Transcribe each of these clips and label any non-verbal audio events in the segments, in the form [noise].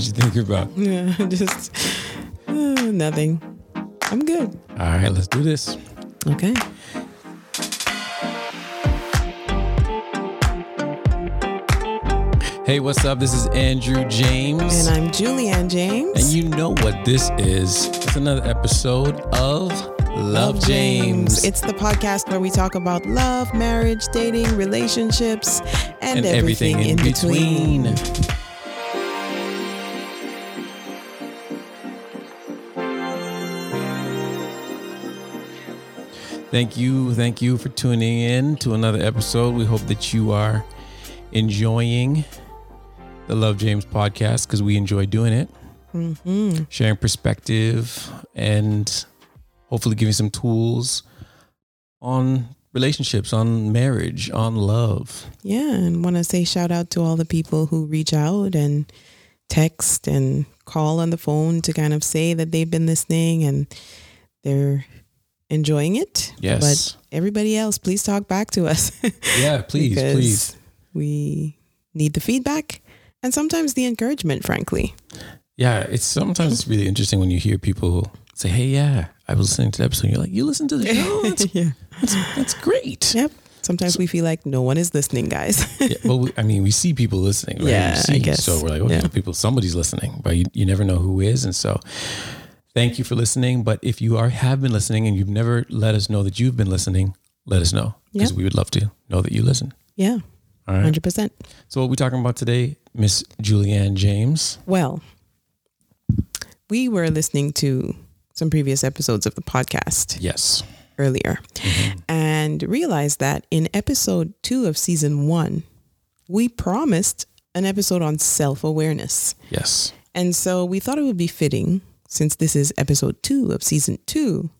What you thinking about? Yeah, [laughs] just uh, nothing. I'm good. All right, let's do this. Okay. Hey, what's up? This is Andrew James. And I'm Julianne James. And you know what this is. It's another episode of Love, James. It's the podcast where we talk about love, marriage, dating, relationships, and, and everything, in between. Thank you. Thank you for tuning in to another episode. We hope that you are enjoying the Love James podcast because we enjoy doing it, Mm-hmm. sharing perspective, and hopefully giving some tools on relationships, on marriage, on love. Yeah, and want to say shout out to all the people who reach out and text and call on the phone to kind of say that they've been listening and they're enjoying it. Yes. But everybody else, please talk back to us. [laughs] yeah, please, please. We need the feedback and sometimes the encouragement, frankly. Yeah, it's sometimes it's really interesting when you hear people say, "Hey, yeah, I was listening to the episode." You're like, "You listen to the show? [laughs] That's, yeah. that's, that's great." Yep. Sometimes we feel like no one is listening, guys. [laughs] yeah, but we, I mean, we see people listening. Right? Yeah, see, I guess. So we're like, okay, Yeah. people, somebody's listening, but you, you never know who is. And so, thank you for listening. But if you are have been listening and you've never let us know that you've been listening, let us know because Yep. we would love to know that you listen. yeah, All right. 100%. So, what are we talking about today, Miss Julianne James? Well, we were listening to some previous episodes of the podcast Yes. earlier Mm-hmm. and realized that in episode two of season one, we promised an episode on self awareness. Yes. And so we thought it would be fitting, since this is episode two of season two,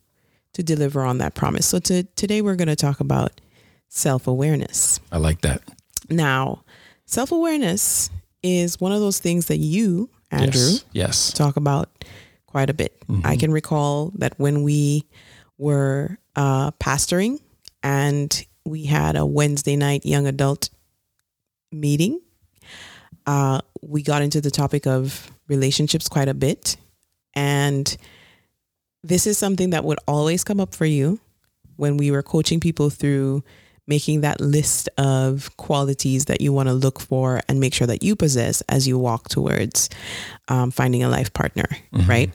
to deliver on that promise. So to, today we're going to talk about self awareness. I like that. Now, self awareness is one of those things that you, Andrew, Yes. Yes. talk about quite a bit. I can recall that when we were uh, pastoring and we had a Wednesday night young adult meeting, uh, we got into the topic of relationships quite a bit. And this is something that would always come up for you when we were coaching people through making that list of qualities that you want to look for and make sure that you possess as you walk towards um, finding a life partner, right?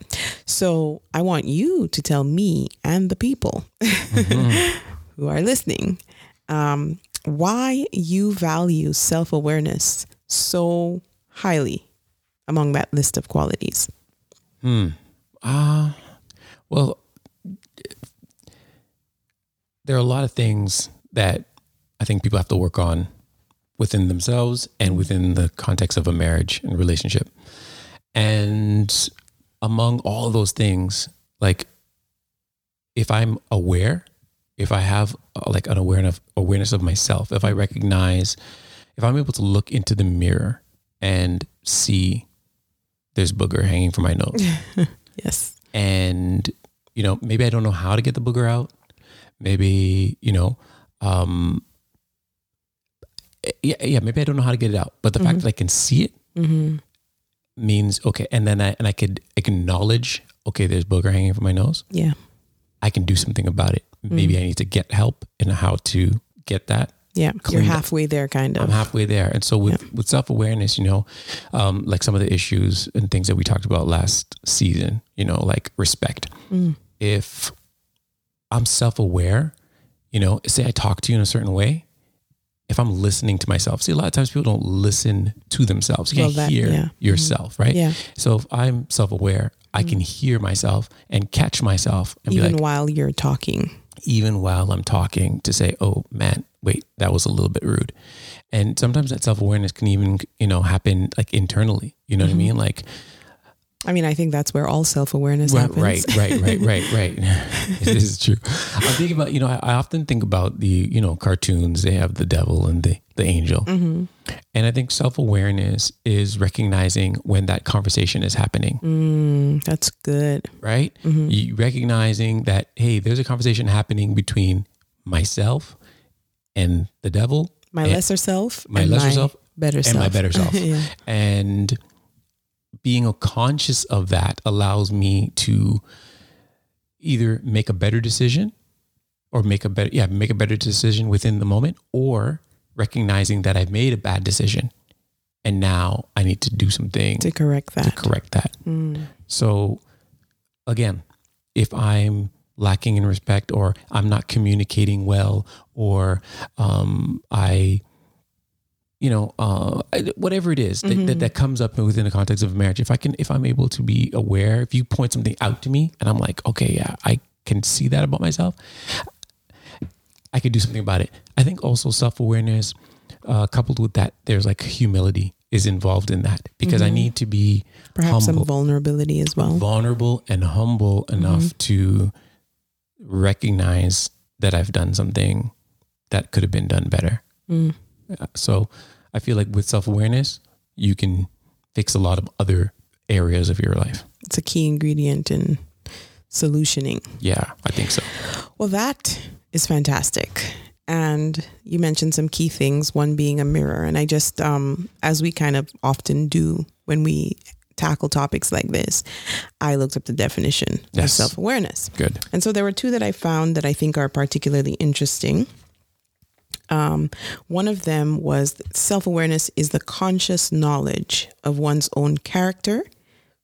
So I want you to tell me and the people [laughs] who are listening um, why you value self awareness so highly among that list of qualities. Hmm. Uh, well, there are a lot of things that I think people have to work on within themselves and within the context of a marriage and relationship. And among all those things, like if I'm aware, if I have uh, like an awareness awareness of myself, if I recognize, if I'm able to look into the mirror and see there's booger hanging from my nose. [laughs] Yes. and you know maybe i don't know how to get the booger out. Maybe you know um yeah, yeah maybe i don't know how to get it out. But the fact that i can see it Mm-hmm. means okay and then i and i could acknowledge okay there's booger hanging from my nose. Yeah. i can do something about it. Maybe i need to get help in how to get that Yeah. You're up. halfway there, kind of. I'm halfway there. And so with, with self awareness, you know, um, like some of the issues and things that we talked about last season, you know, like respect. Mm. If I'm self aware, you know, say I talk to you in a certain way, if I'm listening to myself, see, a lot of times people don't listen to themselves. You Well, can't that- hear yeah. yourself, right? Yeah. So if I'm self aware, I can hear myself and catch myself and be Even like, while you're talking. Even while I'm talking to say, oh man, wait, that was a little bit rude. And sometimes that self awareness can even, you know, happen like internally. You know what I mm-hmm. mean? Like, I mean, I think that's where all self awareness right, happens. right, right, right, right, right. [laughs] [laughs] this is true. I'm thinking about, you know, I, I often think about the, you know, cartoons, they have the devil and the, the angel. Mm-hmm. And I think self awareness is recognizing when that conversation is happening. Mm, that's good. right? Mm-hmm. You recognizing that, hey, there's a conversation happening between myself and the devil, My and- lesser self. my and lesser self better and self. my better self. [laughs] yeah. and being conscious of that allows me to either make a better decision or make a better yeah make a better decision within the moment or recognizing that i've made a bad decision and now i need to do something to correct that. to correct that. So again if i'm lacking in respect or i'm not communicating well or um, i you know uh, whatever it is that, that, that comes up within the context of marriage if i can if i'm able to be aware if you point something out to me and i'm like okay yeah i can see that about myself I could do something about it. I think also self awareness, uh, coupled with that, there's like humility is involved in that because I need to be perhaps humble, some vulnerability as well. Vulnerable and humble enough to recognize that I've done something that could have been done better. Uh, So I feel like with self awareness, you can fix a lot of other areas of your life. it's a key ingredient in solutioning Yeah, I think so. Well, that is fantastic. And you mentioned some key things, one being a mirror. And I just, um, as we kind of often do when we tackle topics like this, I looked up the definition of self awareness. Good. And so there were two that I found that I think are particularly interesting. Um, one of them was self awareness is the conscious knowledge of one's own character,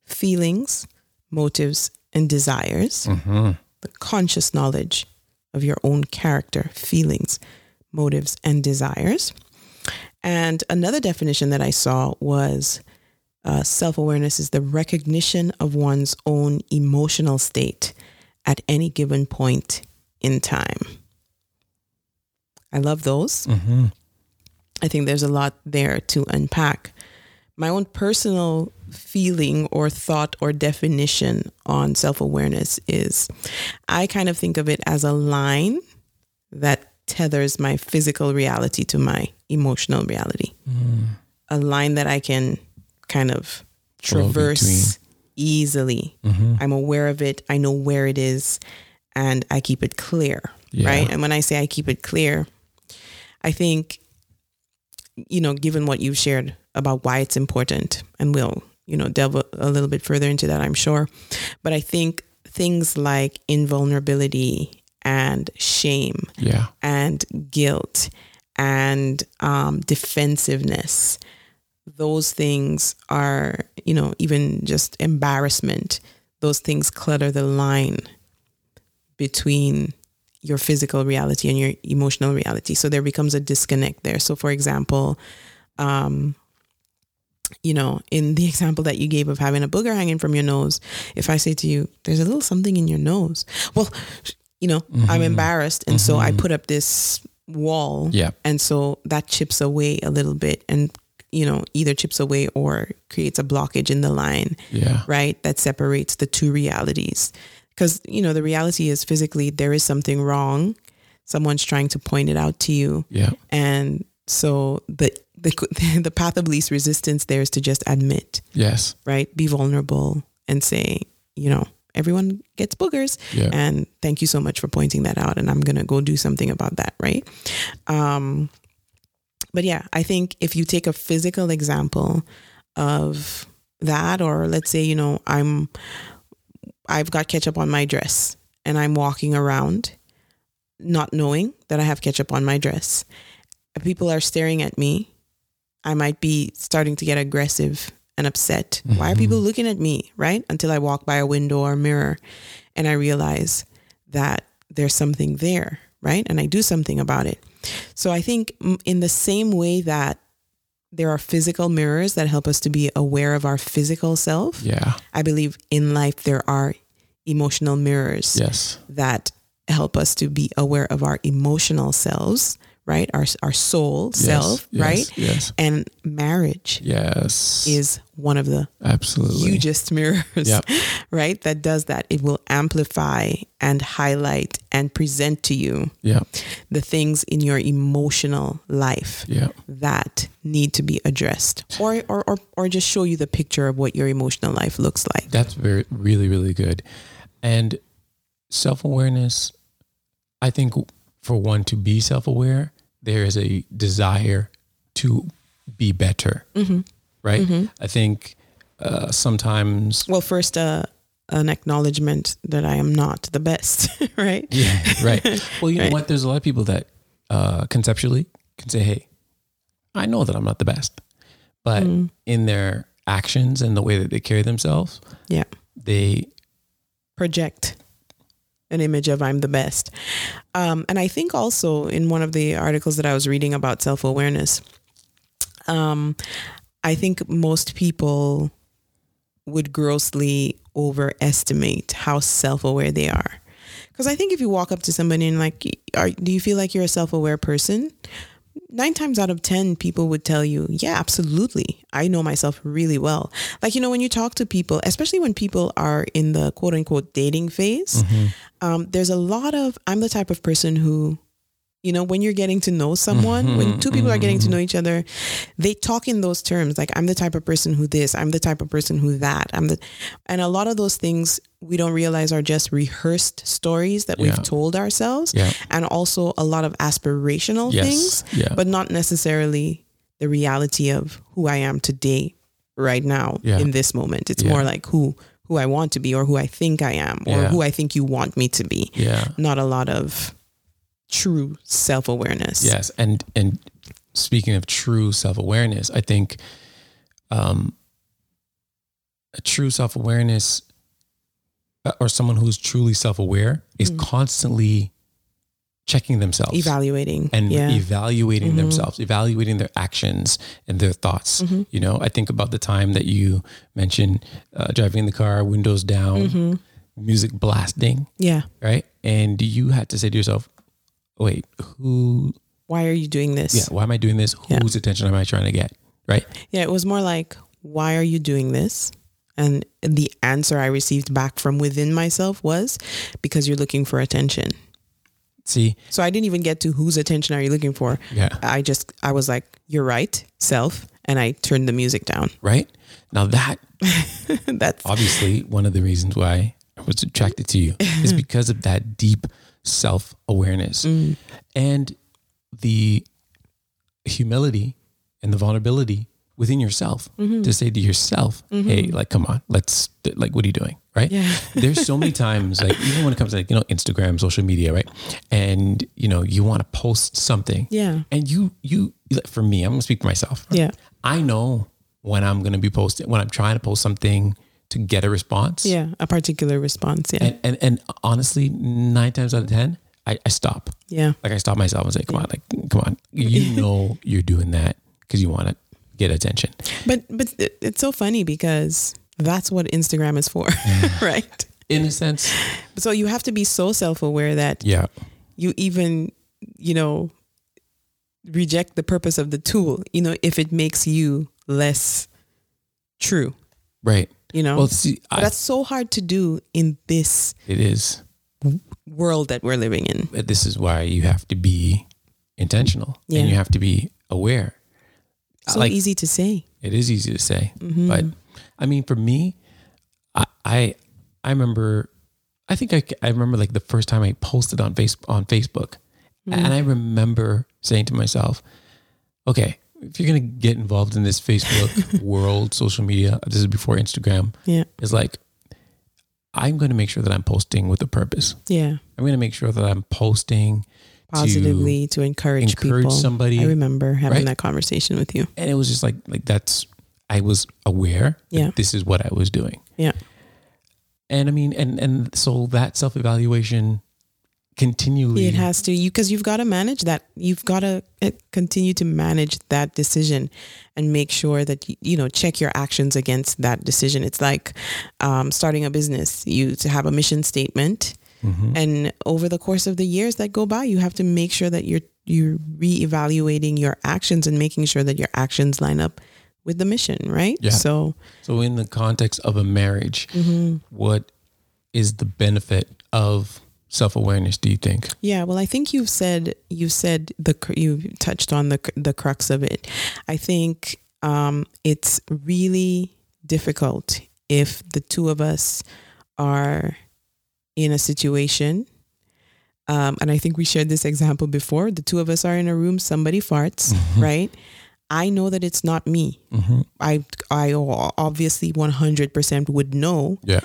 feelings, motives, and desires. The conscious knowledge of your own character, feelings, motives, and desires. And another definition that I saw was uh, self awareness is the recognition of one's own emotional state at any given point in time. I love those. Mm-hmm. I think there's a lot there to unpack. My own personal feeling or thought or definition on self awareness is I kind of think of it as a line that tethers my physical reality to my emotional reality. Mm. A line that I can kind of traverse easily. Mm-hmm. I'm aware of it, I know where it is, and I keep it clear. Yeah. Right. And when I say I keep it clear, I think, you know, given what you've shared about why it's important, and we'll, you know, delve a, a little bit further into that, I'm sure. But I think things like invulnerability and shame Yeah. and guilt and um, defensiveness, those things are, you know, even just embarrassment, those things clutter the line between your physical reality and your emotional reality. So there becomes a disconnect there. So, for example, um, you know, in the [laughs] example that you gave of having a booger hanging from your nose, if I say to you, there's a little something in your nose, well, you know, I'm embarrassed. And so I put up this wall. Yeah. And so that chips away a little bit and, you know, either chips away or creates a blockage in the line Yeah. right? That separates the two realities. Because, you know, the reality is physically there is something wrong. Someone's trying to point it out to you. Yeah. And so the, the, [laughs] the path of least resistance there is to just admit, Yes. right? Be vulnerable and say, you know, everyone gets boogers. Yeah. And thank you so much for pointing that out. And I'm going to go do something about that, right? Um, but yeah, I think if you take a physical example of that, or let's say, you know, I'm, I've got ketchup on my dress and I'm walking around not knowing that I have ketchup on my dress. People are staring at me. I might be starting to get aggressive and upset. Why are mm-hmm. people looking at me? Right? Until I walk by a window or mirror and I realize that there's something there. Right? And I do something about it. So I think in the same way that there are physical mirrors that help us to be aware of our physical self, Yeah. I believe in life there are emotional mirrors Yes. that help us to be aware of our emotional selves, right? Our our soul Yes. self, Yes. right? Yes. And marriage Yes. is one of the absolutely hugest mirrors, Yep. [laughs] right? That does that. It will amplify and highlight and present to you Yeah. the things in your emotional life Yeah. that need to be addressed or, or, or, or just show you the picture of what your emotional life looks like. That's very, really, really good. And self awareness, I think for one to be self aware, there is a desire to be better. Right. I think uh, sometimes Well, first, uh, an acknowledgement that I am not the best, [laughs] right? Yeah, right. [laughs] Well, you know what? There's a lot of people that uh, conceptually can say, "Hey, I know that I'm not the best," but Mm. in their actions and the way that they carry themselves, Yeah. they project an image of I'm the best. Um, and I think also in one of the articles that I was reading about self awareness, um, I think most people would grossly overestimate how self aware they are. Because I think if you walk up to somebody and like, are, do you feel like you're a self aware person? Nine times out of 10, people would tell you, yeah, absolutely. I know myself really well. Like, you know, when you talk to people, especially when people are in the quote unquote dating phase, mm-hmm. um, there's a lot of, I'm the type of person who, you know, when you're getting to know someone, when mm-hmm. two people are getting to mm-hmm. know each other, they talk in those terms. Like, I'm the type of person who this, I'm the type of person who that. I'm the, and a lot of those things we don't realize are just rehearsed stories that Yeah. we've told ourselves, Yeah. and also a lot of aspirational Yes. things, Yeah. but not necessarily the reality of who I am today, right now, in this moment. It's more like who who I want to be, or who I think I am, or who I think you want me to be. yeah, Not a lot of true self awareness. yes, and and speaking of true self awareness, I think um, a true self awareness or someone who's truly self aware is Mm. constantly checking themselves. Evaluating. and yeah. evaluating Mhm. themselves, evaluating their actions and their thoughts. Mhm. You know, I think about the time that you mentioned uh, driving in the car, windows down, Mhm. music blasting, yeah. right? And you had to say to yourself, "Wait, who? Why are you doing this? Yeah, why am I doing this? Yeah. Whose attention am I trying to get?" Right? Yeah, it was more like, why are you doing this? And the answer I received back from within myself was because you're looking for attention. See, So I didn't even get to whose attention are you looking for. yeah, I just, I was like, you're right, self. And I turned the music down. right. Now that [laughs] That's, obviously one of the reasons why I was attracted to you [laughs] is because of that deep self awareness Mm. and the humility and the vulnerability within yourself Mm-hmm. to say to yourself, "Hey, like, come on, let's like, what are you doing?" Right? Yeah. [laughs] There's so many times, like, even when it comes to like, you know Instagram, social media, right? And you know you want to post something, yeah. and you you for me, I'm gonna speak for myself. Yeah. I know when I'm gonna be posting when I'm trying to post something to get a response. Yeah. A particular response. Yeah. And and, and honestly, nine times out of ten, I, I stop. yeah. Like I stop myself and say, "Come on, like come on, you [laughs] know you're doing that because you want to get attention." But, but it's so funny because that's what Instagram is for, [laughs] right? In a sense, So you have to be so self aware that yeah, you even, you know, reject the purpose of the tool, you know, if it makes you less true, right. you know. Well, see, I, that's so hard to do in this it is. world that we're living in. But This is why you have to be intentional Yeah. and you have to be aware. So like easy to say. it is easy to say, Mhm. but I mean, for me, I I, I remember. I think I, I remember like the first time I posted on face on Facebook, Mm-hmm. and I remember saying to myself, "Okay, if you're gonna get involved in this Facebook [laughs] world, social media, this is before Instagram, yeah. it's like, I'm going to make sure that I'm posting with a purpose. Yeah. I'm going to make sure that I'm posting Positively to, encourage, encourage people. somebody, I remember having right? that conversation with you. and it was just like like that's I was aware Yeah. this is what I was doing. Yeah. And I mean, and and so that self evaluation continually. It has to you because you've got to manage that. You've got to continue to manage that decision and make sure that you, you know check your actions against that decision. It's like um, starting a business. You to have a mission statement, Mhm. and over the course of the years that go by, you have to make sure that you're you're reevaluating your actions and making sure that your actions line up with the mission. Right. Yeah. So. So in the context of a marriage, mhm. what is the benefit of self awareness? Do you think? Yeah, well, I think you've said you've said the you touched on the the crux of it. I think um, it's really difficult if the two of us are in a situation, um, and I think we shared this example before. The two of us are in a room, somebody farts, right? I know that it's not me. I I obviously 100% would know Yeah.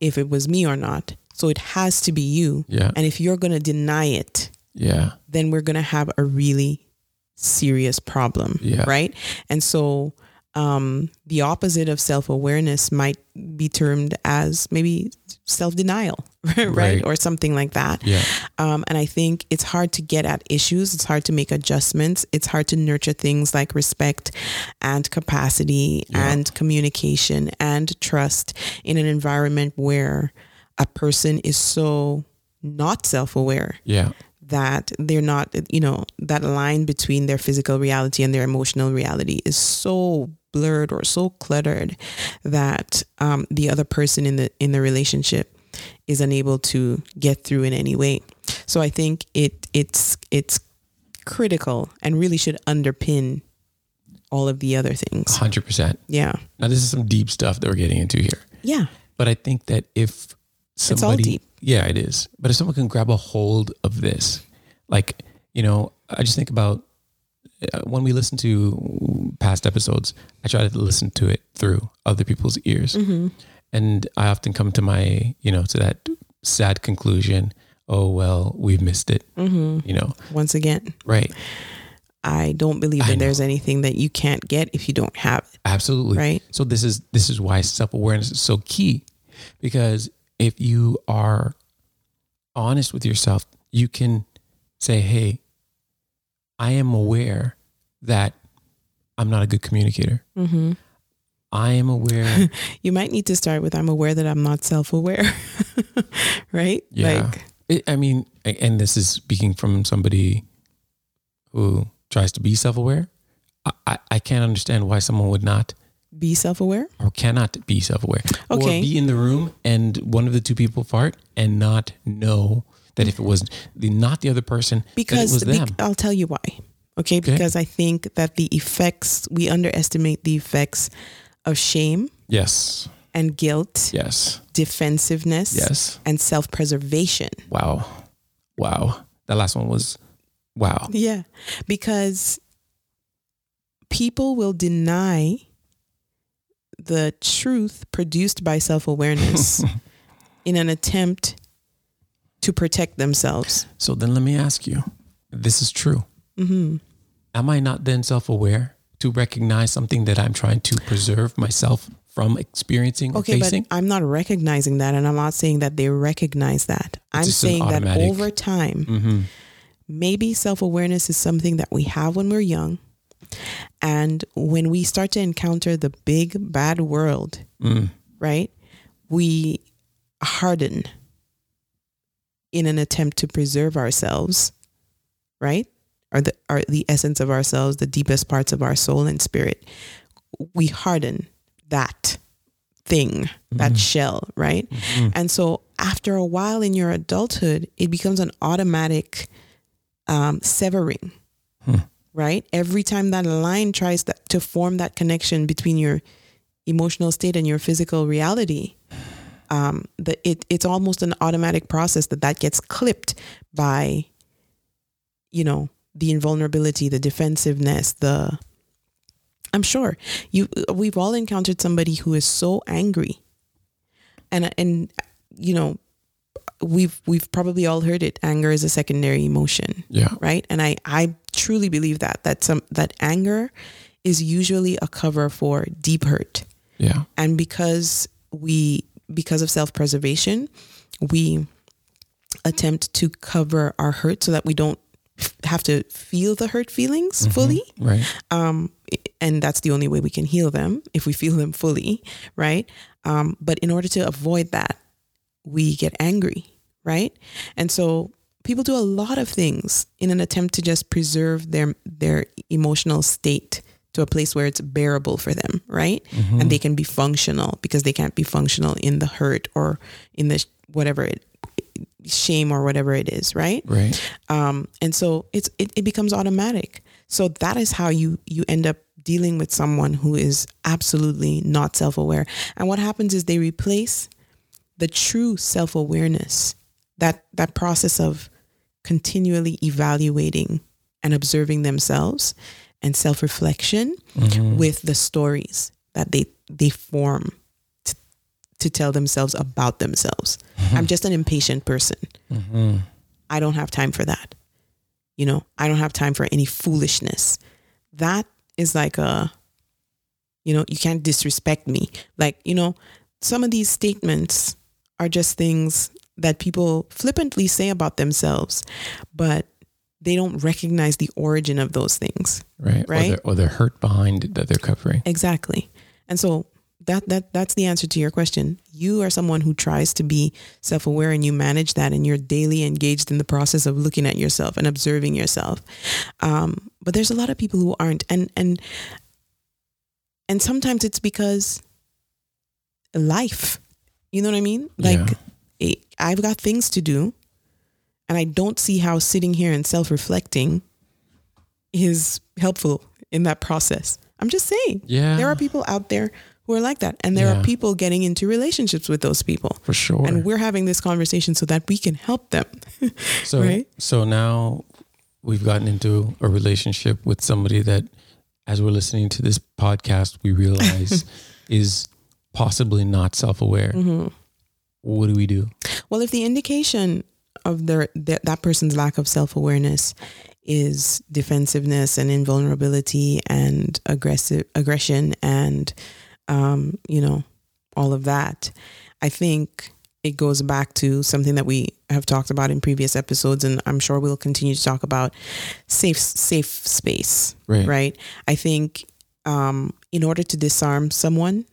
if it was me or not. So it has to be you. Yeah. And if you're going to deny it, Yeah. then we're going to have a really serious problem. Yeah. Right. And so um, the opposite of self awareness might be termed as maybe self denial, [laughs] right? Right. Or something like that. Yeah. Um, and I think it's hard to get at issues. It's hard to make adjustments. It's hard to nurture things like respect and capacity Yeah. and communication and trust in an environment where a person is so not self aware Yeah. that they're not, you know, that line between their physical reality and their emotional reality is so blurred or so cluttered that um, the other person in the in the relationship is unable to get through in any way. So I think it it's it's critical and really should underpin all of the other things. 100%. Yeah. Now, this is some deep stuff that we're getting into here. Yeah. But I think that if somebody, deep. yeah, it is. But if someone can grab a hold of this, like you know, I just think about Uh, when we listen to past episodes. I try to listen to it through other people's ears, mm-hmm. and I often come to my, you know, to that sad conclusion. Oh well, we've missed it. Mm-hmm. You know, Once again, right? I don't believe that there's anything that you can't get if you don't have it. Absolutely. Right. So this is this is why self-awareness is so key because if you are honest with yourself, you can say, "Hey, I am aware that I'm not a good communicator. Mm-hmm. I am aware [laughs] You might need to start with I'm aware that I'm not self aware. [laughs] right? Yeah. Like, It, I mean, and this is speaking from somebody who tries to be self-aware. I, I, I can't understand why someone would not be self aware. or cannot be self-aware Okay. or be in the room and one of the two people fart and not know that if it was the not the other person Because was bec- them I'll tell you why. Okay? Because I think that the effects, we underestimate the effects of shame yes and guilt, yes defensiveness, yes and self preservation. wow wow that last one was wow Yeah. Because people will deny the truth produced by self awareness [laughs] in an attempt to protect themselves. so then let me ask you this is true hmm am i not then self-aware to recognize something that i'm trying to preserve myself from experiencing or Okay, facing but I'm not recognizing that, and I'm not saying that they recognize that. I'm just an saying that over time, mm-hmm. maybe self awareness is something that we have when we're young. And when we start to encounter the big bad world, mm. right, we harden in an attempt to preserve ourselves, right? Or the, or the essence of ourselves, the deepest parts of our soul and spirit. We harden that thing, that mm-hmm. shell, right? Mm-hmm. And so after a while in your adulthood, it becomes an automatic um, severing, hmm. right? Every time that line tries that, to form that connection between your emotional state and your physical reality, um, the, it, it's almost an automatic process that that gets clipped by, you know, the invulnerability, the defensiveness, the I'm sure you we've all encountered somebody who is so angry. And and you know, we've we've probably all heard it anger is a secondary emotion, yeah right? And I I truly believe that that some that anger is usually a cover for deep hurt. yeah And because we because of self-preservation, we attempt to cover our hurt so that we don't have to feel the hurt feelings fully right um, and that's the only way we can heal them if we feel them fully, right? Um, but in order to avoid that, we get angry, right? And so people do a lot of things in an attempt to just preserve their their emotional state to a place where it's bearable for them, right? And they can be functional because they can't be functional in the hurt or in the sh- whatever it shame or whatever it is, right? right um, and so it's it, it becomes automatic so that is how you you end up dealing with someone who is absolutely not self-aware and what happens is they replace the true self-awareness that that process of continually evaluating and observing themselves and self-reflection Mm-hmm. with the stories that they they form to, to tell themselves about themselves. I'm just an impatient person. Mm-hmm. I don't have time for that. You know, I don't have time for any foolishness. That is like a, you know, you can't disrespect me. Like, you know, some of these statements are just things that people flippantly say about themselves, but they don't recognize the origin of those things. Right. Right? Or they're, or they're hurt behind that they're covering. Exactly. And so that that that's the answer to your question. You are someone who tries to be self-aware and you manage that and you're daily engaged in the process of looking at yourself and observing yourself. Um, but there's a lot of people who aren't and and and sometimes it's because life. You know what I mean? Like Yeah. I've got things to do and I don't see how sitting here and self-reflecting is helpful in that process. I'm just saying. Yeah. There are people out there who are like that. And there Yeah. are people getting into relationships with those people. For sure. And we're having this conversation so that we can help them. [laughs] so right? so now we've gotten into a relationship with somebody that as we're listening to this podcast we realize [laughs] is possibly not self-aware. Mm-hmm. What do we do? Well, if the indication of their that, that person's lack of self awareness is defensiveness and invulnerability and aggressive aggression and um, you know all of that, I think it goes back to something that we have talked about in previous episodes, and I'm sure we'll continue to talk about safe safe space. Right. right? I think um, in order to disarm someone,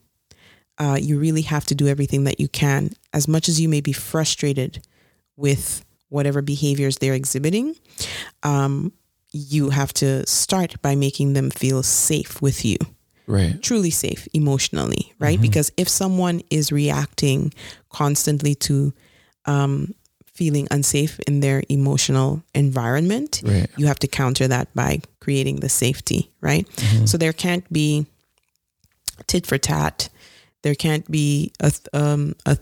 uh, you really have to do everything that you can. As much as you may be frustrated with whatever behaviors they're exhibiting, um, you have to start by making them feel safe with you Right. truly safe emotionally, right? Because if someone is reacting constantly to um, feeling unsafe in their emotional environment, Right. you have to counter that by creating the safety, right? So there can't be tit for tat. There can't be a th- um a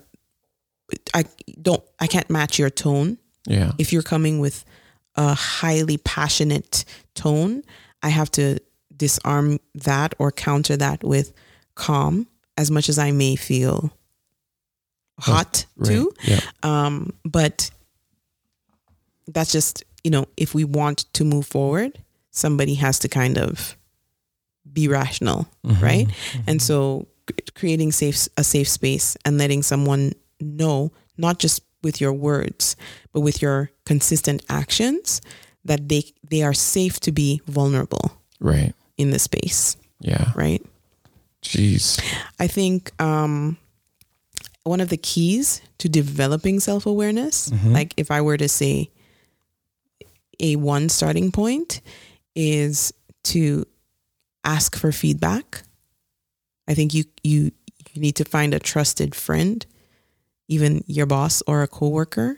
I don't I can't match your tone Yeah. if you're coming with a highly passionate tone, I have to disarm that or counter that with calm as much as I may feel hot Right. too. Yeah. Um, but that's just, you know, if we want to move forward, somebody has to kind of be rational, Mhm. right? And so creating safe a safe space and letting someone know not just with your words but with your consistent actions that they they are safe to be vulnerable Right. in the space, Yeah. right? Jeez. I think um one of the keys to developing self-awareness, Mhm. like if I were to say a one starting point is to ask for feedback. I think you you you need to find a trusted friend, even your boss or a coworker,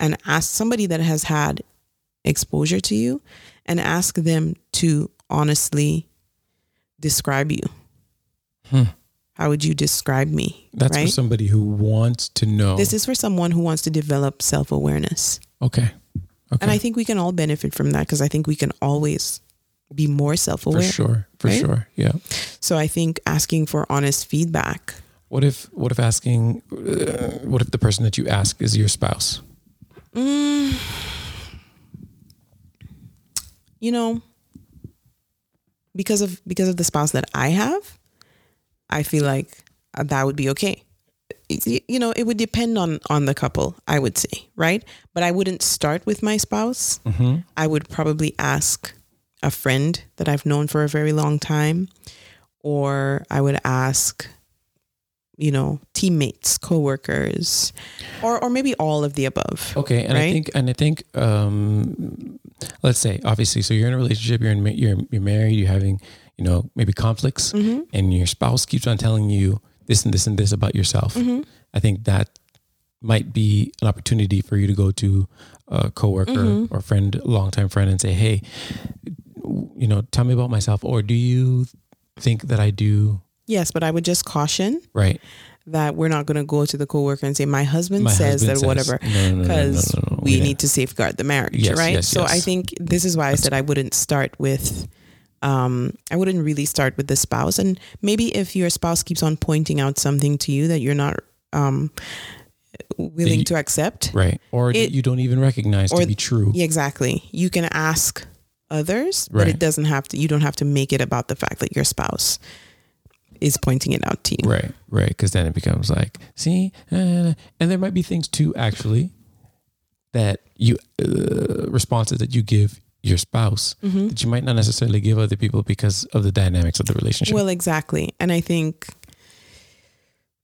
and ask somebody that has had exposure to you and ask them to honestly describe you. Hmm. How would you describe me? That's right? for somebody who wants to know. This is for someone who wants to develop self awareness. okay. Okay. And I think we can all benefit from that because I think we can always be more self aware. for sure. For right? sure. Yeah. So I think asking for honest feedback. What if what if asking uh, what if the person that you ask is your spouse? Mm, you know, because of because of the spouse that I have, I feel like uh, that would be okay. It- You know, it would depend on on the couple, I would say, right? But I wouldn't start with my spouse. Mm-hmm. I would probably ask a friend that I've known for a very long time, or I would ask, you know, teammates, coworkers, or or maybe all of the above. Okay, and I think and I think um, let's say obviously, so you're in a relationship, you're in you're you're married, you're having you know maybe conflicts, Mhm. and your spouse keeps on telling you this and this and this about yourself. Mhm. I think that might be an opportunity for you to go to a coworker Mhm. or friend, longtime friend, and say, "Hey, you know, tell me about myself." Or do you think that I do Yes, but I would just caution right? that we're not going to go to the coworker and say my husband My says husband that whatever No, no, no, no, because we yeah. need to safeguard the marriage, Yes, right? yes, so I think this is why I said I wouldn't start with um, I wouldn't really start with the spouse. And maybe if your spouse keeps on pointing out something to you that you're not um, willing you- to accept, Right. Or that It- you don't even recognize or- to be true. yeah, exactly. You can ask others, but it doesn't have to. You don't have to make it about the fact that your spouse is pointing it out to you. Right, right. Because then it becomes like, see, and there might be things too, actually, that you uh, responses that you give your spouse Mm-hmm. that you might not necessarily give other people because of the dynamics of the relationship. Well, exactly. And I think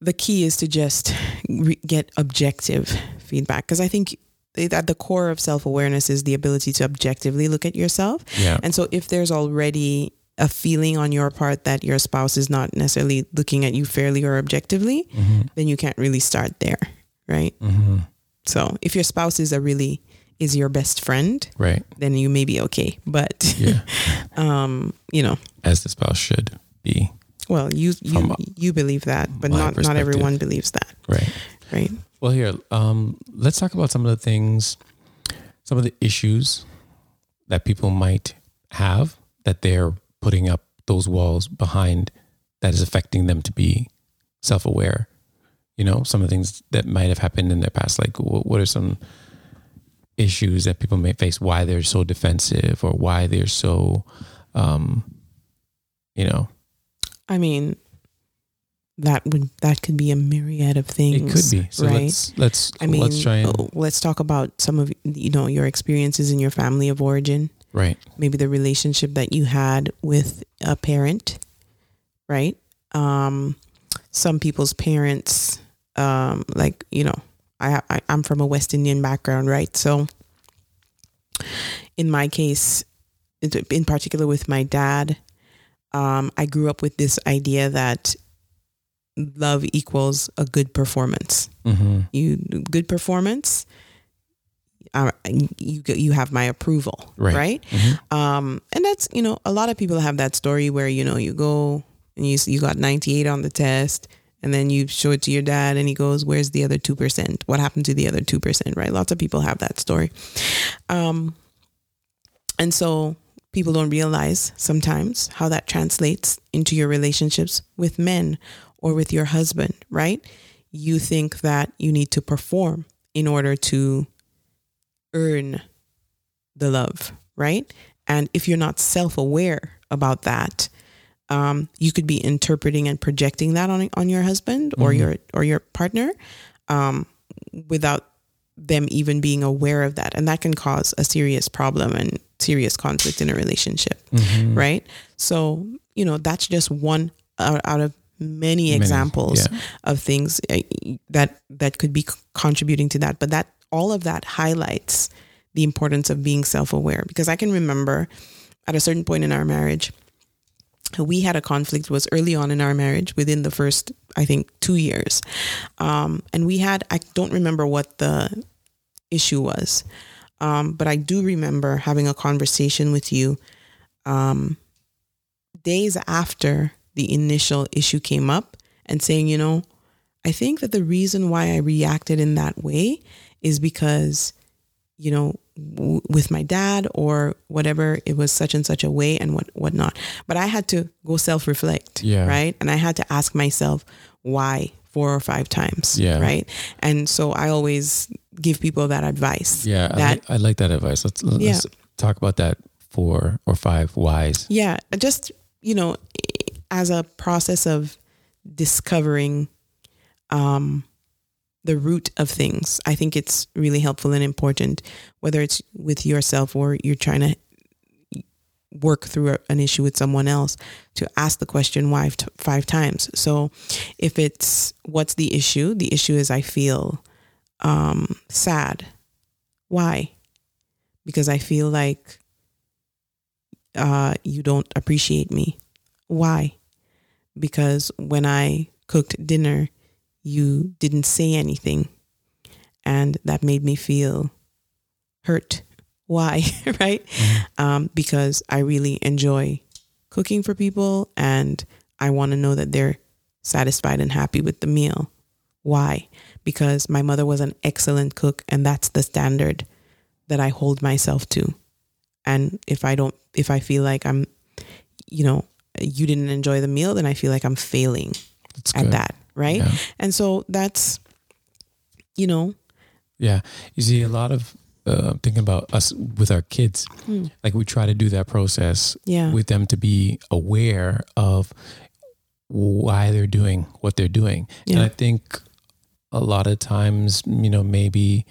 the key is to just re- get objective feedback because I think at the core of self awareness is the ability to objectively look at yourself. yeah, And so if there's already a feeling on your part that your spouse is not necessarily looking at you fairly or objectively, hmm then you can't really start there, right? hmm So if your spouse is a really is your best friend, right, then you may be okay. But yeah, [laughs] um, you know, as the spouse should be, well, you you you believe that, but not not everyone believes that, right. right? Well, here, um, let's talk about some of the things, some of the issues that people might have that they're putting up those walls behind that is affecting them to be self aware. You know, some of the things that might have happened in their past. Like, wh- what are some issues that people may face? Why they're so defensive, or why they're so, um, you know, I mean, that would that could be a myriad of things. it could be. So right? let's let's I mean, let's try and let's talk about some of you know your experiences in your family of origin. Right. maybe the relationship that you had with a parent, right? Um, some people's parents, um, like you know, I, I I'm from a West Indian background, right? So, in my case, in particular with my dad, um, I grew up with this idea that love equals a good performance hmm you good performance uh, you you have my approval Right. right, Mhm. um and that's you know a lot of people have that story where you know you go and you you got 98 on the test and then you show it to your dad and he goes where's the other 2% what happened to the other 2% right lots of people have that story um and so people don't realize sometimes how that translates into your relationships with men or with your husband, right? You think that you need to perform in order to earn the love, right? And if you're not self aware about that, um, you could be interpreting and projecting that on on your husband or Mhm. your or your partner um, without them even being aware of that, and that can cause a serious problem and serious conflict in a relationship Mhm. right? So, you know, that's just one out, out of many Many, examples yeah. of things uh, that that could be contributing to that. But that all of that highlights the importance of being self-aware because I can remember at a certain point in our marriage we had a conflict was early on in our marriage within the first i think two years um, and we had i don't remember what the issue was um, but i do remember having a conversation with you um, days after the initial issue came up and saying you know i think that the reason why i reacted in that way is because you know w- with my dad or whatever it was such and such a way and what whatnot but i had to go self-reflect Yeah. right and i had to ask myself why four or five times Yeah. right and so i always give people that advice Yeah, I, that like, I like that advice. Let's, let's Yeah. talk about that four or five whys. yeah just you know as a process of discovering um the root of things i think it's really helpful and important whether it's with yourself or you're trying to work through an issue with someone else to ask the question why t- five times. So if it's what's the issue? The issue is i feel um sad. Why? Because i feel like uh you don't appreciate me. Why because when i cooked dinner you didn't say anything. And that made me feel hurt. [laughs] Why [laughs] right? Um, because i really enjoy cooking for people and i want to know that they're satisfied and happy with the meal. Why? Because my mother was an excellent cook and that's the standard that i hold myself to. And if i don't if i feel like i'm you know, you didn't enjoy the meal, then I feel like I'm failing That's at good. that, right? Yeah. And so that's, you know, Yeah. You see, a lot of uh, thinking about us with our kids, like we try to do that process Hmm. yeah, with them to be aware of why they're doing what they're doing. And I think a lot of times, you know, maybe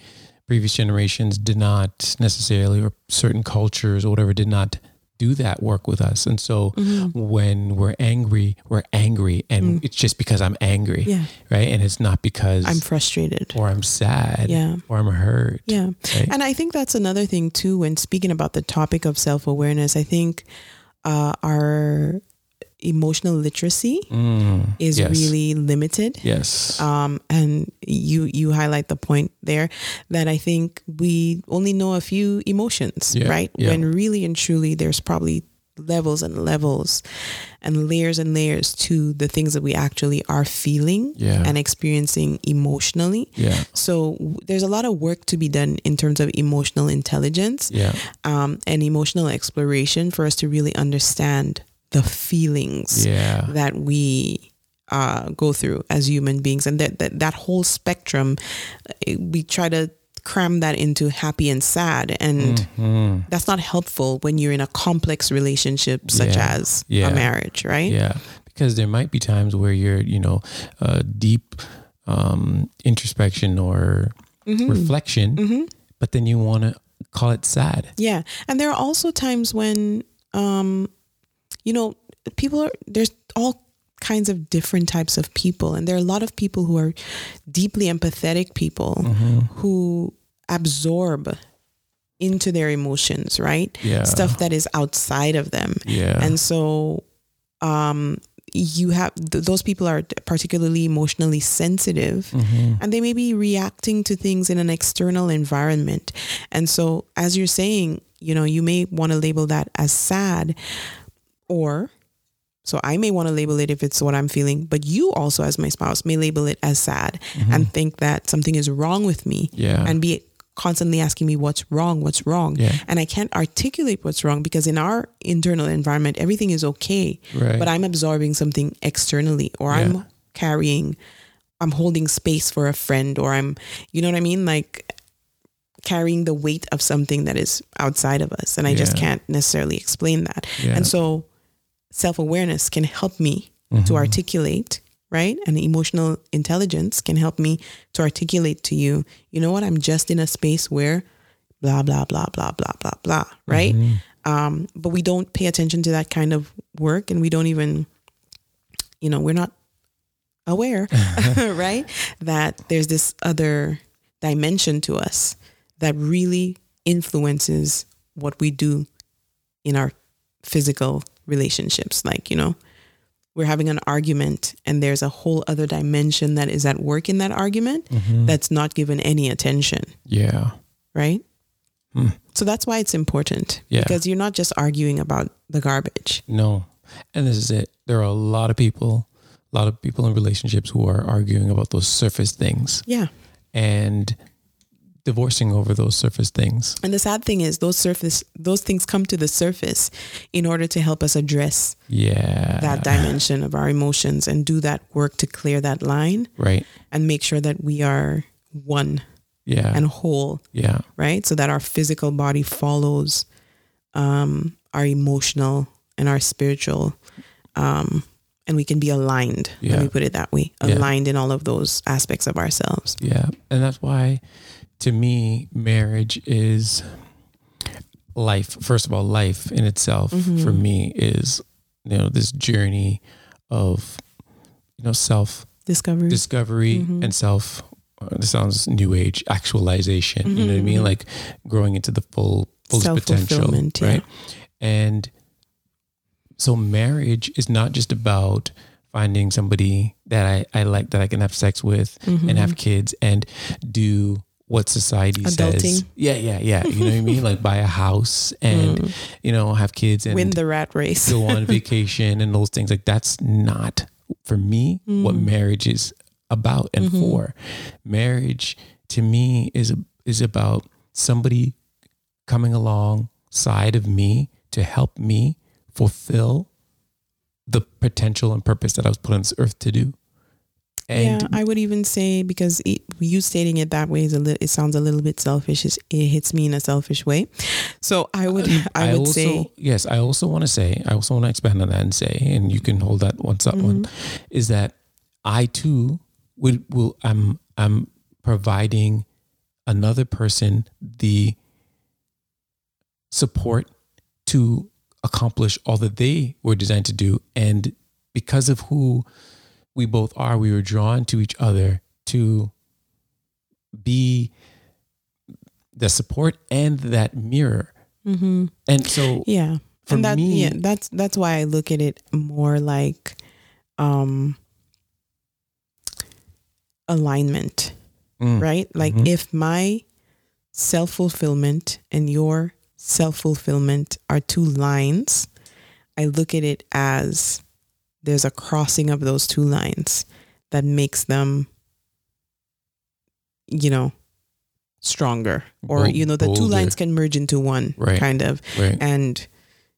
previous generations did not necessarily, or certain cultures or whatever, did not do that work with us. And so Mm-hmm. when we're angry, we're angry. And it's just because I'm angry, Mm. yeah, right? And it's not because I'm frustrated. or I'm sad Yeah. or I'm hurt. Yeah. Right? And I think that's another thing too when speaking about the topic of self-awareness, I think uh, our emotional literacy Mm, is yes. really limited. Yes. Um, and you you highlight the point there that I think we only know a few emotions, Yeah, right? yeah. When really and truly there's probably levels and levels and layers and layers to the things that we actually are feeling Yeah. and experiencing emotionally. yeah. So w- there's a lot of work to be done in terms of emotional intelligence Yeah. um, and emotional exploration for us to really understand the feelings Yeah. that we uh, go through as human beings, and that that, that whole spectrum, eh, we try to cram that into happy and sad, and Mm, that's not helpful when you're in a complex relationship such Yeah. as Yeah. a marriage, right? yeah. Because there might be times where you're, you know, uh, deep um, introspection or Mm-hmm. reflection, but then you want to call it sad. Yeah. And there are also times when, um, you know, people are, there's all kinds of different types of people. And there are a lot of people who are deeply empathetic people Mm-hmm. who absorb into their emotions, right? Yeah. Stuff that is outside of them. Yeah. And so, um, you have th- those people are particularly emotionally sensitive Mm-hmm. and they may be reacting to things in an external environment. And so, as you're saying, you know, you may want to label that as sad, or so I may want to label it if it's what I'm feeling, but you also, as my spouse, may label it as sad and think that something is wrong with me Mm-hmm. Yeah. and be constantly asking me what's wrong, what's wrong. Yeah. And I can't articulate what's wrong because in our internal environment, everything is okay Right. but I'm absorbing something externally or Yeah. I'm carrying I'm holding space for a friend or I'm you know what I mean like carrying the weight of something that is outside of us and I just can't necessarily explain that. Yeah. And so self-awareness can help me Mm-hmm. to articulate, right? And emotional intelligence can help me to articulate to you, you know what? I'm just in a space where blah blah blah blah blah blah blah, right? Mm-hmm. Um, but we don't pay attention to that kind of work and we don't even you know, we're not aware, [laughs] [laughs] right? That there's this other dimension to us that really influences what we do in our physical relationships. Like, you know, we're having an argument and there's a whole other dimension that is at work in that argument Mm-hmm. that's not given any attention, yeah. right? Hmm. So that's why it's important Yeah. because you're not just arguing about the garbage. No. And this is it. There are a lot of people, a lot of people in relationships who are arguing about those surface things Yeah. and divorcing over those surface things. And the sad thing is those surface those things come to the surface in order to help us address Yeah. that dimension of our emotions and do that work to clear that line Right. and make sure that we are one Yeah. and whole, yeah. right? So that our physical body follows um, our emotional and our spiritual um, and we can be aligned. Let me put it that way. Yeah. Aligned in all of those aspects of ourselves. Yeah. And that's why, to me, marriage is life. First of all, life in itself mm-hmm. for me is, you know, this journey of, you know, self Discovery. discovery mm-hmm. and self. Uh, this sounds new age actualization. You know what I mean? Mm-hmm. Like growing into the full fullest potential, yeah. right? And so marriage is not just about finding somebody that I, I like that I can have sex with and have kids and do what society says. Yeah, yeah, yeah. You know what I mean? Like buy a house and mm. you know have kids and Win the rat race. go on [laughs] vacation and those things like that's not for me what mm. marriage is about and mm-hmm. for marriage to me is is about somebody coming alongside of me to help me fulfill the potential and purpose that I was put on this earth to do. And yeah, I would even say because it, you stating it that way is a little, it sounds a little bit selfish. It hits me in a selfish way. So I would, [sighs] I, I would also, say, yes, I also want to say, I also want to expand on that and say, and you can hold that once up mm-hmm. one, is that I too would will I'm I'm providing another person the support to accomplish all that they were designed to do. And because of who we both are, we were drawn to each other to be the support and that mirror. Mm-hmm. And so, yeah, for and that, me, yeah, that's that's why I look at it more like um, alignment, mm. right? Like mm-hmm. if my self fulfillment and your self fulfillment are two lines, I look at it as there's a crossing of those two lines that makes them, you know, stronger. Or, you know, the two lines can merge into one right. kind of. Right. And,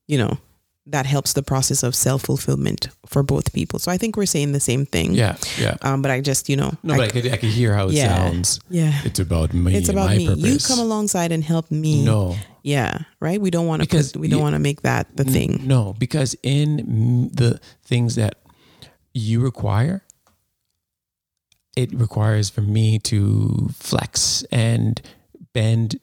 you know, that helps the process of self fulfillment for both people. So I think we're saying the same thing. Yeah, yeah. Um, but I just, you know, no, I, but I could, I could hear how it yeah, sounds. Yeah, it's about me. It's about me. Purpose. You come alongside and help me. No. Yeah, right. We don't want to because we don't want to make that the thing. No, because in the things that you require, it requires for me to flex and bend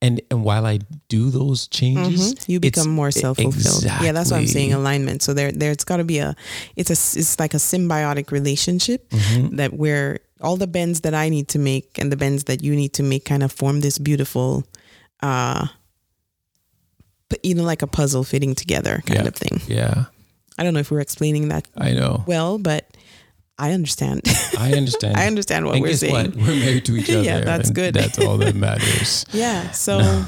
and and while I do those changes, mm-hmm. you become more self fulfilled. Exactly. Yeah, that's what I'm saying. Alignment. So there, there's got to be a. It's a. It's like a symbiotic relationship mm-hmm. that where all the bends that I need to make and the bends that you need to make kind of form this beautiful, uh, you know, like a puzzle fitting together kind yeah. of thing. Yeah. I don't know if we're explaining that. I know. Well, but I understand. I understand. [laughs] I understand what and we're saying. What? We're married to each [laughs] other. yeah, that's good. That's all that [laughs] matters. yeah. So no.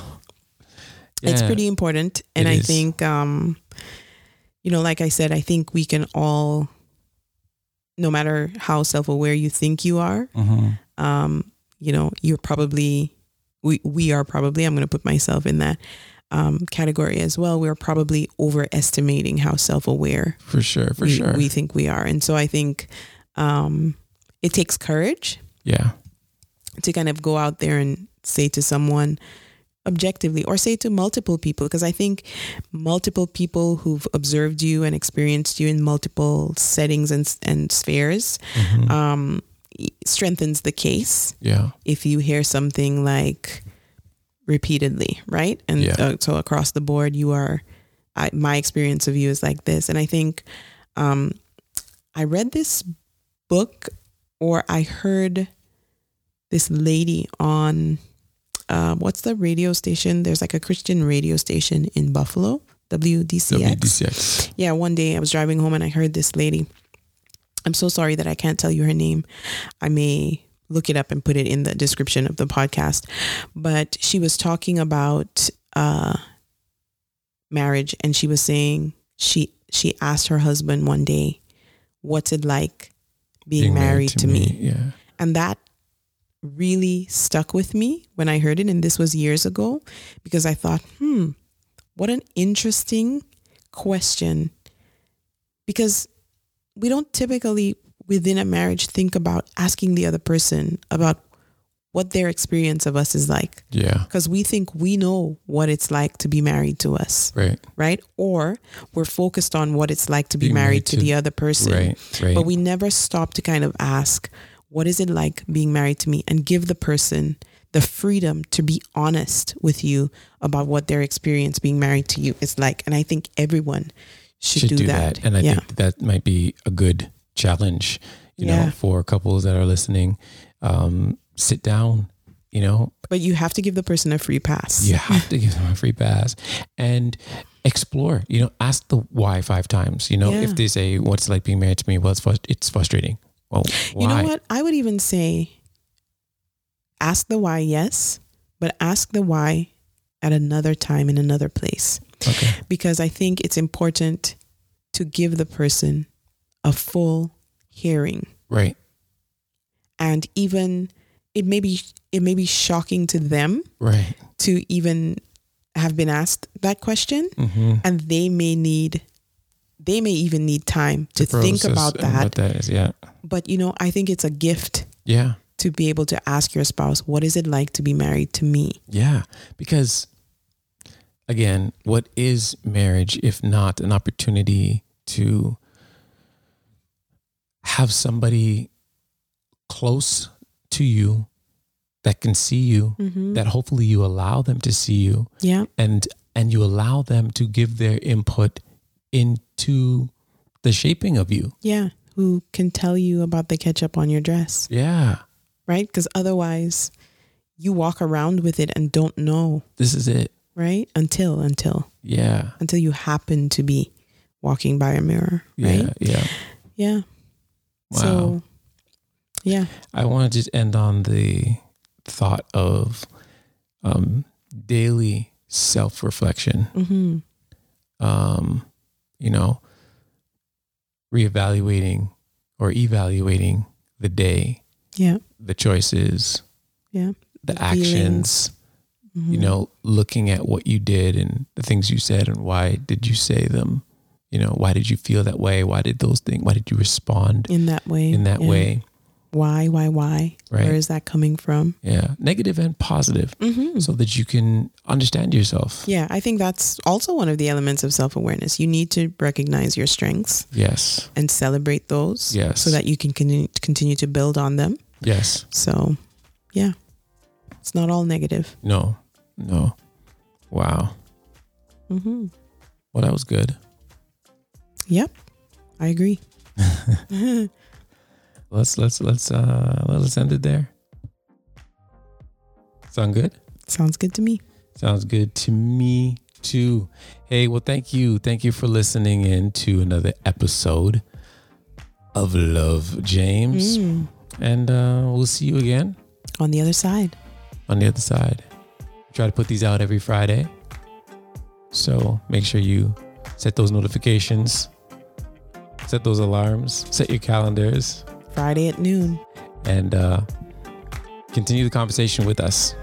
yeah. it's pretty important. And it I is. think, um, you know, like I said, I think we can all, no matter how self aware you think you are, mm-hmm. um, you know, you're probably, we, we are probably, I'm going to put myself in that um, category as well. We're probably overestimating how self aware. For sure. For we, sure. We think we are. And so I think, um, it takes courage. Yeah. To kind of go out there and say to someone objectively or say to multiple people because I think multiple people who've observed you and experienced you in multiple settings and and spheres mm-hmm. um, strengthens the case. Yeah. If you hear something like repeatedly, right? And yeah. uh, so across the board, you are. I, my experience of you is like this, and I think um, I read this book or I heard this lady on uh, what's the radio station? There's like a Christian radio station in Buffalo, WDCX. WDCX. Yeah, one day I was driving home and I heard this lady. I'm so sorry that I can't tell you her name. I may look it up and put it in the description of the podcast. But she was talking about uh, marriage and she was saying she she asked her husband one day, "What's it like being, being married, married, to, to me. me. Yeah. And that really stuck with me when I heard it. And this was years ago because I thought, hmm, what an interesting question. Because we don't typically within a marriage think about asking the other person about what their experience of us is like. Yeah. Because we think we know what it's like to be married to us. Right. Right. Or we're focused on what it's like to be, married, married to, to, the other person. Right. Right. But we never stop to kind of ask, what is it like being married to me? And give the person the freedom to be honest with you about what their experience being married to you is like. And I think everyone should, should do, do that. that. And I yeah. think that might be a good challenge, you yeah. know, for couples that are listening. Um, sit down, you know. But you have to give the person a free pass. You have to give them a free pass and explore, you know, ask the why five times. You know, yeah. if they say, what's like being married to me? Well, it's, it's frustrating. Well, why? You know what? I would even say ask the why, yes, but ask the why at another time in another place. Okay. Because I think it's important to give the person a full hearing. Right. And even it may be it may be shocking to them right to even have been asked that question mm-hmm. and they may need they may even need time to, think about that. That is, yeah. But you know, I think it's a gift Yeah. to be able to ask your spouse, what is it like to be married to me? Yeah. Because again, what is marriage if not an opportunity to have somebody close to you that can see you, Mm-hmm. that hopefully you allow them to see you Yeah. and and you allow them to give their input into the shaping of you. Yeah. Who can tell you about the ketchup on your dress, Yeah. right? Because otherwise you walk around with it and don't know, This is it. right? Until, until, Yeah. until you happen to be walking by a mirror, Yeah. right? Yeah. Yeah. Wow. So, yeah. I want to just end on the thought of um, daily self reflection. Mm-hmm. Um, you know, reevaluating or evaluating the day, Yeah. the choices, Yeah. the The actions. Mm-hmm. You know, looking at what you did and the things you said and why did you say them? You know, why did you feel that way? Why did those things? Why did you respond in that way. in that yeah. way? Why, why, why? Right. Where is that coming from? Yeah, negative and positive, Mm-hmm. so that you can understand yourself. Yeah, I think that's also one of the elements of self awareness. You need to recognize your strengths Yes, and celebrate those Yes. so that you can continue, continue to build on them. yes, So, yeah, it's not all negative. no, no. Wow. Mm-hmm. Well, that was good. Yep, I agree. [laughs] Let's let's let's uh let's end it there. Sound good? Sounds good to me. Sounds good to me too. Hey, well, thank you, thank you for listening in to another episode of Love James, Mm. and uh, we'll see you again On the other side. on the other side. Try to put these out every Friday. So make sure you set those notifications, set those alarms, set your calendars, Friday at noon. and uh, continue the conversation with us.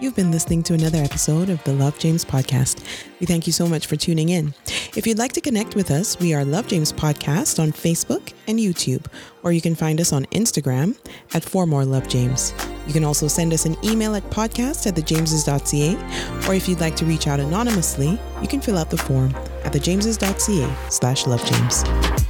You've been listening to another episode of the Love James podcast. We thank you so much for tuning in. If you'd like to connect with us, we are Love James Podcast on Facebook and YouTube, or you can find us on Instagram at For More Love James. You can also send us an email at podcast at thejameses.ca, or if you'd like to reach out anonymously, you can fill out the form at thejameses.ca slash lovejames.